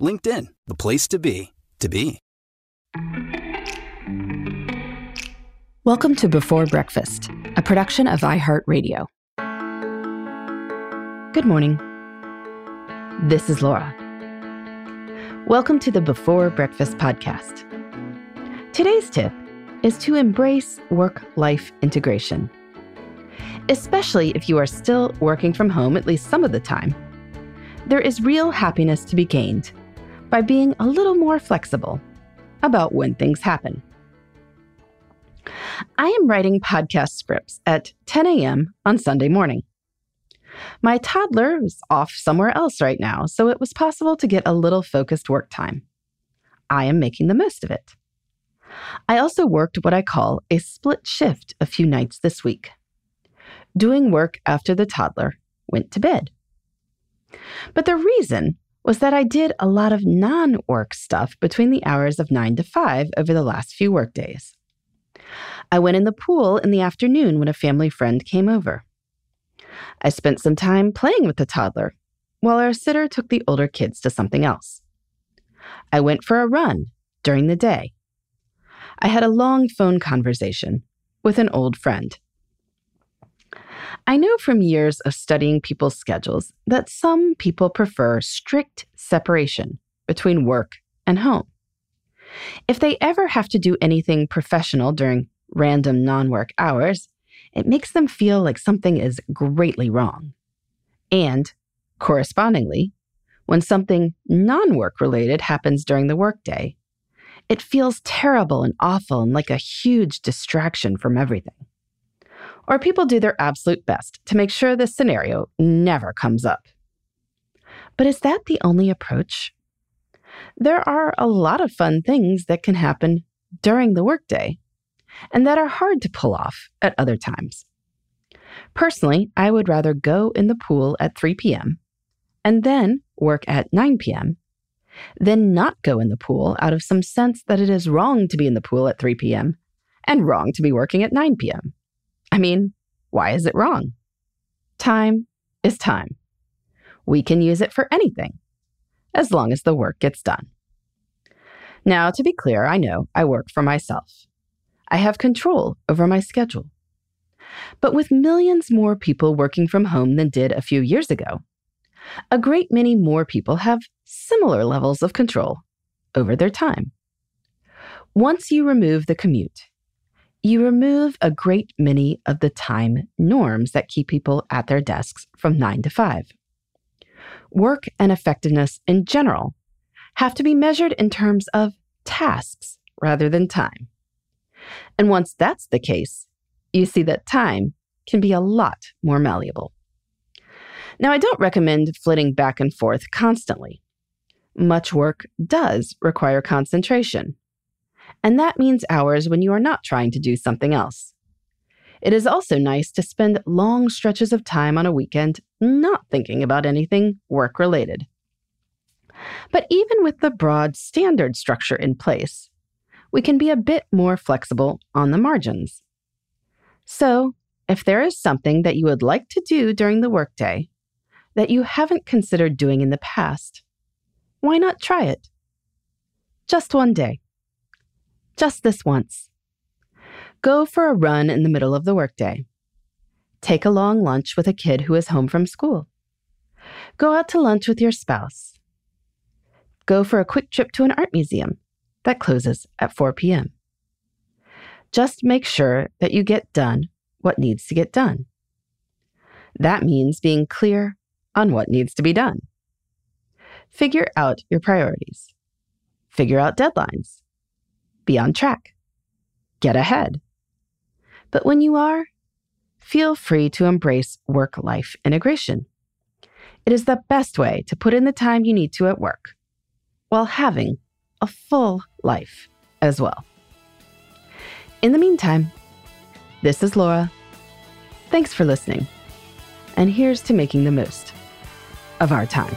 LinkedIn, the place to be, to be. Welcome to Before Breakfast, a production of iHeartRadio. Good morning. This is Laura. Welcome to the Before Breakfast podcast. Today's tip is to embrace work life integration, especially if you are still working from home at least some of the time. There is real happiness to be gained by being a little more flexible about when things happen. I am writing podcast scripts at 10 a.m. on Sunday morning. My toddler is off somewhere else right now, so it was possible to get a little focused work time. I am making the most of it. I also worked what I call a split shift a few nights this week. Doing work after the toddler went to bed. But the reason was that I did a lot of non work stuff between the hours of 9 to 5 over the last few workdays. I went in the pool in the afternoon when a family friend came over. I spent some time playing with the toddler while our sitter took the older kids to something else. I went for a run during the day. I had a long phone conversation with an old friend. I know from years of studying people's schedules that some people prefer strict separation between work and home. If they ever have to do anything professional during random non work hours, it makes them feel like something is greatly wrong. And, correspondingly, when something non work related happens during the workday, it feels terrible and awful and like a huge distraction from everything. Or people do their absolute best to make sure this scenario never comes up. But is that the only approach? There are a lot of fun things that can happen during the workday and that are hard to pull off at other times. Personally, I would rather go in the pool at 3 p.m. and then work at 9 p.m. than not go in the pool out of some sense that it is wrong to be in the pool at 3 p.m. and wrong to be working at 9 p.m. I mean, why is it wrong? Time is time. We can use it for anything, as long as the work gets done. Now, to be clear, I know I work for myself. I have control over my schedule. But with millions more people working from home than did a few years ago, a great many more people have similar levels of control over their time. Once you remove the commute, you remove a great many of the time norms that keep people at their desks from 9 to 5. Work and effectiveness in general have to be measured in terms of tasks rather than time. And once that's the case, you see that time can be a lot more malleable. Now, I don't recommend flitting back and forth constantly. Much work does require concentration, and that means hours when you are not trying to do something else. It is also nice to spend long stretches of time on a weekend not thinking about anything work related. But even with the broad standard structure in place, we can be a bit more flexible on the margins. So, if there is something that you would like to do during the workday that you haven't considered doing in the past, why not try it? Just one day. Just this once. Go for a run in the middle of the workday. Take a long lunch with a kid who is home from school. Go out to lunch with your spouse. Go for a quick trip to an art museum that closes at 4 p.m. Just make sure that you get done what needs to get done. That means being clear on what needs to be done. Figure out your priorities. Figure out deadlines. Be on track. Get ahead. But when you are, feel free to embrace work life integration. It is the best way to put in the time you need to at work while having a full life as well. In the meantime, this is Laura. Thanks for listening. And here's to making the most of our time.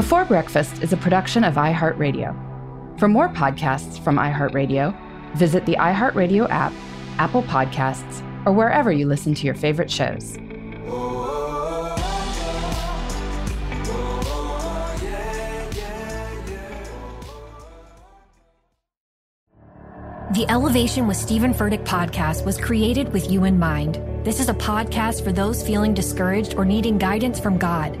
Before Breakfast is a production of iHeartRadio. For more podcasts from iHeartRadio, visit the iHeartRadio app, Apple Podcasts, or wherever you listen to your favorite shows. The Elevation with Stephen Furtick podcast was created with you in mind. This is a podcast for those feeling discouraged or needing guidance from God.